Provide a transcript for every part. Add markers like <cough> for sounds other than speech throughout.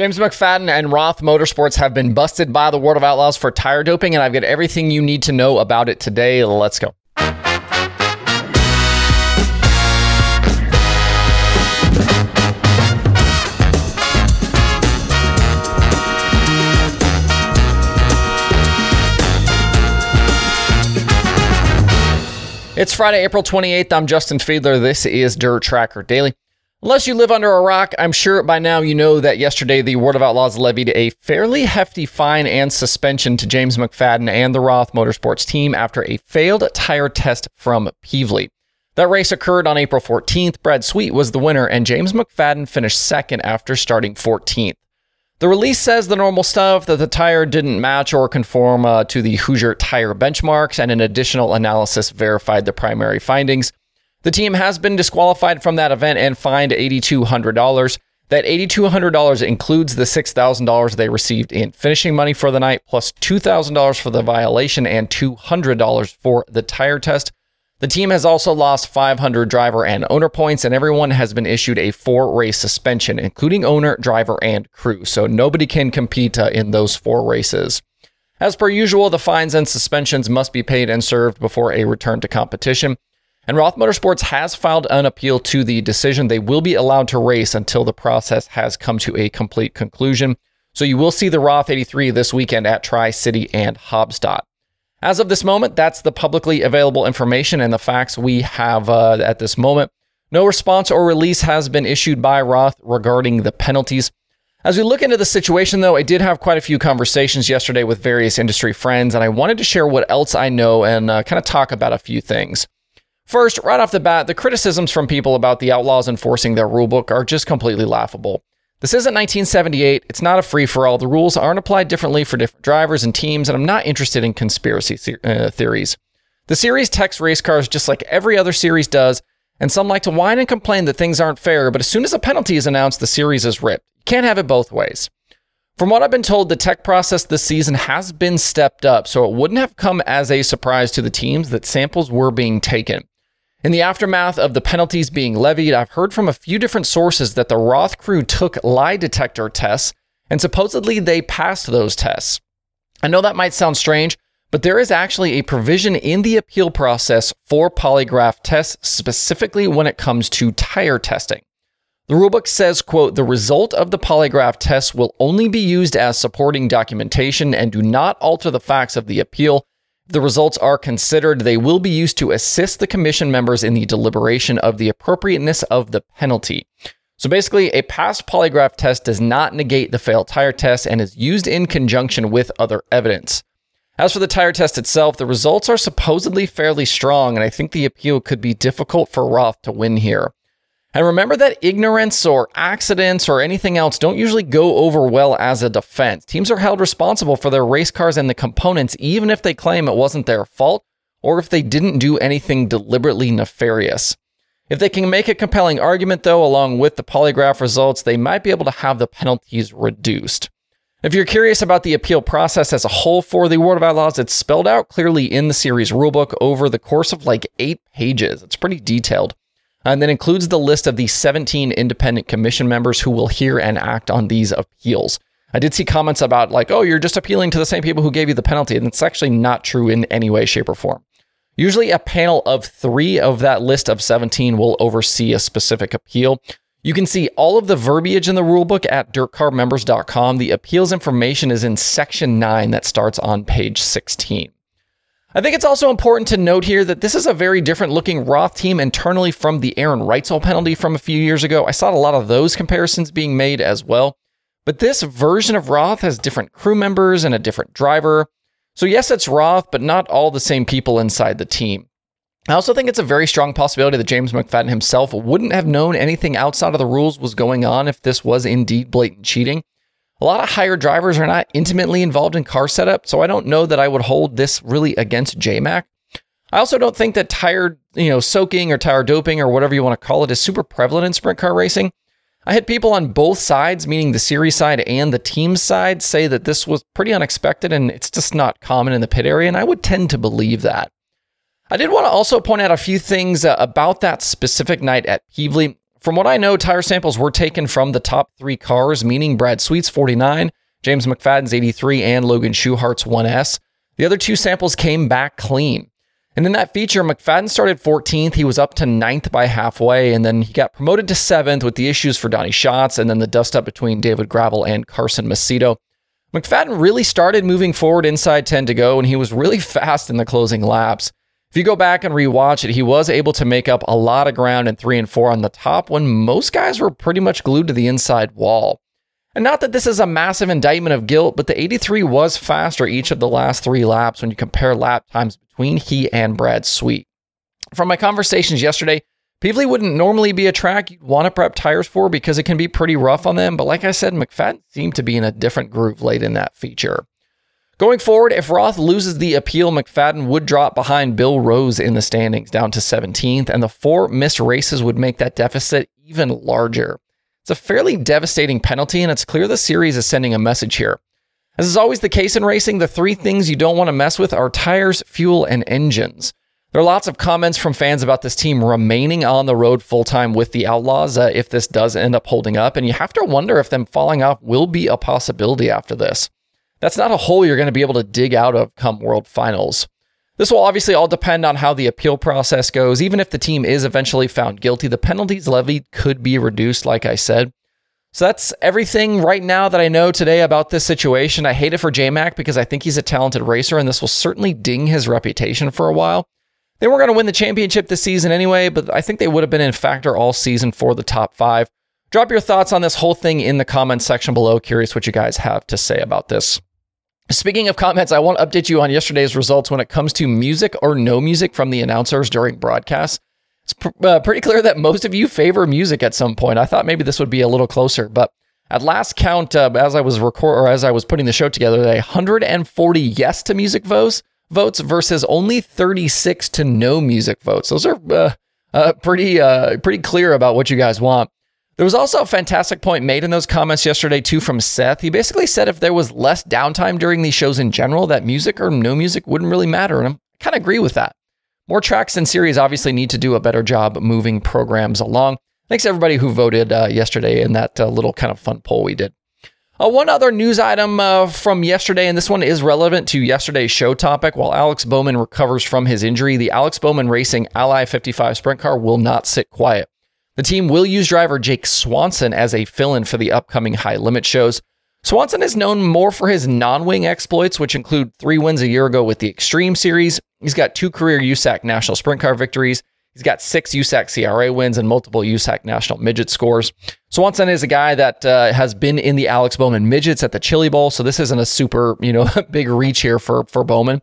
James McFadden and Roth Motorsports have been busted by the World of Outlaws for tire doping, and I've got everything you need to know about it today. Let's go. It's Friday, April 28th. I'm Justin Fiedler. This is Dirt Tracker Daily. Unless you live under a rock, I'm sure by now you know that yesterday the World of Outlaws levied a fairly hefty fine and suspension to James McFadden and the Roth Motorsports team after a failed tire test from Pevely. That race occurred on April 14th. Brad Sweet was the winner, and James McFadden finished second after starting 14th. The release says the normal stuff that the tire didn't match or conform uh, to the Hoosier tire benchmarks, and an additional analysis verified the primary findings. The team has been disqualified from that event and fined $8,200. That $8,200 includes the $6,000 they received in finishing money for the night, plus $2,000 for the violation and $200 for the tire test. The team has also lost 500 driver and owner points, and everyone has been issued a four race suspension, including owner, driver, and crew. So nobody can compete uh, in those four races. As per usual, the fines and suspensions must be paid and served before a return to competition. And Roth Motorsports has filed an appeal to the decision. They will be allowed to race until the process has come to a complete conclusion. So you will see the Roth 83 this weekend at Tri City and Haubstadt. As of this moment, that's the publicly available information and the facts we have uh, at this moment. No response or release has been issued by Roth regarding the penalties. As we look into the situation, though, I did have quite a few conversations yesterday with various industry friends, and I wanted to share what else I know and uh, kind of talk about a few things. First, right off the bat, the criticisms from people about the Outlaws enforcing their rulebook are just completely laughable. This isn't 1978. It's not a free for all. The rules aren't applied differently for different drivers and teams, and I'm not interested in conspiracy uh, theories. The series texts race cars just like every other series does, and some like to whine and complain that things aren't fair, but as soon as a penalty is announced, the series is ripped. You can't have it both ways. From what I've been told, the tech process this season has been stepped up, so it wouldn't have come as a surprise to the teams that samples were being taken. In the aftermath of the penalties being levied, I've heard from a few different sources that the Roth crew took lie detector tests and supposedly they passed those tests. I know that might sound strange, but there is actually a provision in the appeal process for polygraph tests, specifically when it comes to tire testing. The rulebook says, quote, the result of the polygraph test will only be used as supporting documentation and do not alter the facts of the appeal the results are considered, they will be used to assist the commission members in the deliberation of the appropriateness of the penalty. So basically, a passed polygraph test does not negate the failed tire test and is used in conjunction with other evidence. As for the tire test itself, the results are supposedly fairly strong, and I think the appeal could be difficult for Roth to win here. And remember that ignorance or accidents or anything else don't usually go over well as a defense. Teams are held responsible for their race cars and the components, even if they claim it wasn't their fault or if they didn't do anything deliberately nefarious. If they can make a compelling argument, though, along with the polygraph results, they might be able to have the penalties reduced. If you're curious about the appeal process as a whole for the World of Outlaws, it's spelled out clearly in the series rulebook over the course of like eight pages. It's pretty detailed Uh, and then includes the list of the 17 independent commission members who will hear and act on these appeals. I did see comments about, like, oh, you're just appealing to the same people who gave you the penalty. And it's actually not true in any way, shape, or form. Usually, a panel of three of that list of 17 will oversee a specific appeal. You can see all of the verbiage in the rulebook at dirtcarmembers.com. The appeals information is in section 9 that starts on page 16. I think it's also important to note here that this is a very different looking Roth team internally from the Aaron Reutzel penalty from a few years ago. I saw a lot of those comparisons being made as well. But this version of Roth has different crew members and a different driver. So, yes, it's Roth, but not all the same people inside the team. I also think it's a very strong possibility that James McFadden himself wouldn't have known anything outside of the rules was going on if this was indeed blatant cheating. A lot of hired drivers are not intimately involved in car setup, so I don't know that I would hold this really against JMac. I also don't think that tire, you know, soaking or tire doping or whatever you want to call it is super prevalent in sprint car racing. I had people on both sides, meaning the series side and the team side, say that this was pretty unexpected and it's just not common in the pit area, and I would tend to believe that. I did want to also point out a few things uh, about that specific night at Pevely. From what I know, tire samples were taken from the top three cars, meaning Brad Sweet's 49, James McFadden's 83, and Logan Schuchart's 1S. The other two samples came back clean. And in that feature, McFadden started 14th. He was up to ninth by halfway, and then he got promoted to seventh with the issues for Donny Schatz and then the dust up between David Gravel and Carson Macedo. McFadden really started moving forward inside 10 to go, and he was really <laughs> fast in the closing laps. If you go back and rewatch it, he was able to make up a lot of ground in three and four on the top when most guys were pretty much glued to the inside wall. And not that this is a massive indictment of guilt, but the 83 was faster each of the last three laps when you compare lap times between he and Brad Sweet. From my conversations yesterday, Pevely wouldn't normally be a track you'd want to prep tires for because it can be pretty rough on them, but like I said, McFadden seemed to be in a different groove late in that feature. Going forward, if Roth loses the appeal, McFadden would drop behind Bill Rose in the standings down to 17th, and the four missed races would make that deficit even larger. It's a fairly devastating penalty, and it's clear the series is sending a message here. As is always the case in racing, the three things you don't want to mess with are tires, fuel, and engines. There are lots of comments from fans about this team remaining on the road full time with the Outlaws uh, if this does end up holding up, and you have to wonder if them falling off will be a possibility after this. That's not a hole you're going to be able to dig out of come World Finals. This will obviously all depend on how the appeal process goes. Even if the team is eventually found guilty, the penalties levied could be reduced, like I said. So that's everything right now that I know today about this situation. I hate it for JMac because I think he's a talented racer, and this will certainly ding his reputation for a while. They weren't going to win the championship this season anyway, but I think they would have been in factor all season for the top five. Drop your thoughts on this whole thing in the comments section below. Curious what you guys have to say about this. Speaking of comments, I want to update you on yesterday's results when it comes to music or no music from the announcers during broadcasts. It's pr- uh, pretty clear that most of you favor music at some point. I thought maybe this would be a little closer, but at last count, uh, as I was record or as I was putting the show together, 140 yes to music votes votes versus only 36 to no music votes. Those are uh, uh, pretty uh, pretty clear about what you guys want. There was also a fantastic point made in those comments yesterday, too, from Seth. He basically said if there was less downtime during these shows in general, that music or no music wouldn't really matter. And I kind of agree with that. More tracks and series obviously need to do a better job moving programs along. Thanks everybody who voted uh, yesterday in that uh, little kind of fun poll we did. Uh, one other news item uh, from yesterday, and this one is relevant to yesterday's show topic. While Alex Bowman recovers from his injury, the Alex Bowman Racing Ally 55 sprint car will not sit quiet. The team will use driver Jake Swanson as a fill in for the upcoming high limit shows. Swanson is known more for his non wing exploits, which include three wins a year ago with the Extreme Series. He's got two career USAC National Sprint Car victories. He's got six USAC CRA wins and multiple USAC National Midget scores. Swanson is a guy that uh, has been in the Alex Bowman Midgets at the Chili Bowl, so this isn't a super, you know, <laughs> big reach here for, for Bowman.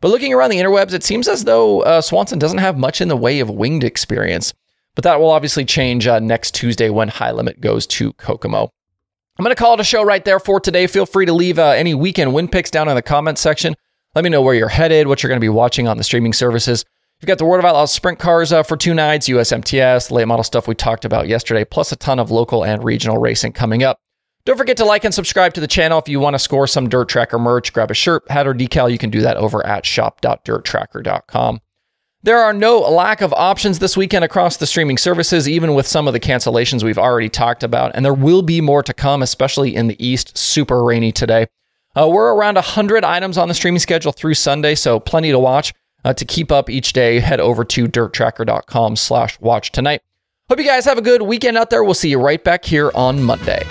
But looking around the interwebs, it seems as though uh, Swanson doesn't have much in the way of winged experience. But that will obviously change uh, next Tuesday when High Limit goes to Kokomo. I'm going to call it a show right there for today. Feel free to leave uh, any weekend win picks down in the comments section. Let me know where you're headed, what you're going to be watching on the streaming services. You've got the World of Outlaws sprint cars uh, for two nights, USMTS, late model stuff we talked about yesterday, plus a ton of local and regional racing coming up. Don't forget to like and subscribe to the channel if you want to score some Dirt Tracker merch. Grab a shirt, hat, or decal. You can do that over at shop.dirttracker.com. There are no lack of options this weekend across the streaming services, even with some of the cancellations we've already talked about, and there will be more to come, especially in the East. Super rainy today. Uh, we're around 100 items on the streaming schedule through Sunday, so plenty to watch. Uh, to keep up each day, head over to dirttracker.com slash watch tonight. Hope you guys have a good weekend out there. We'll see you right back here on Monday.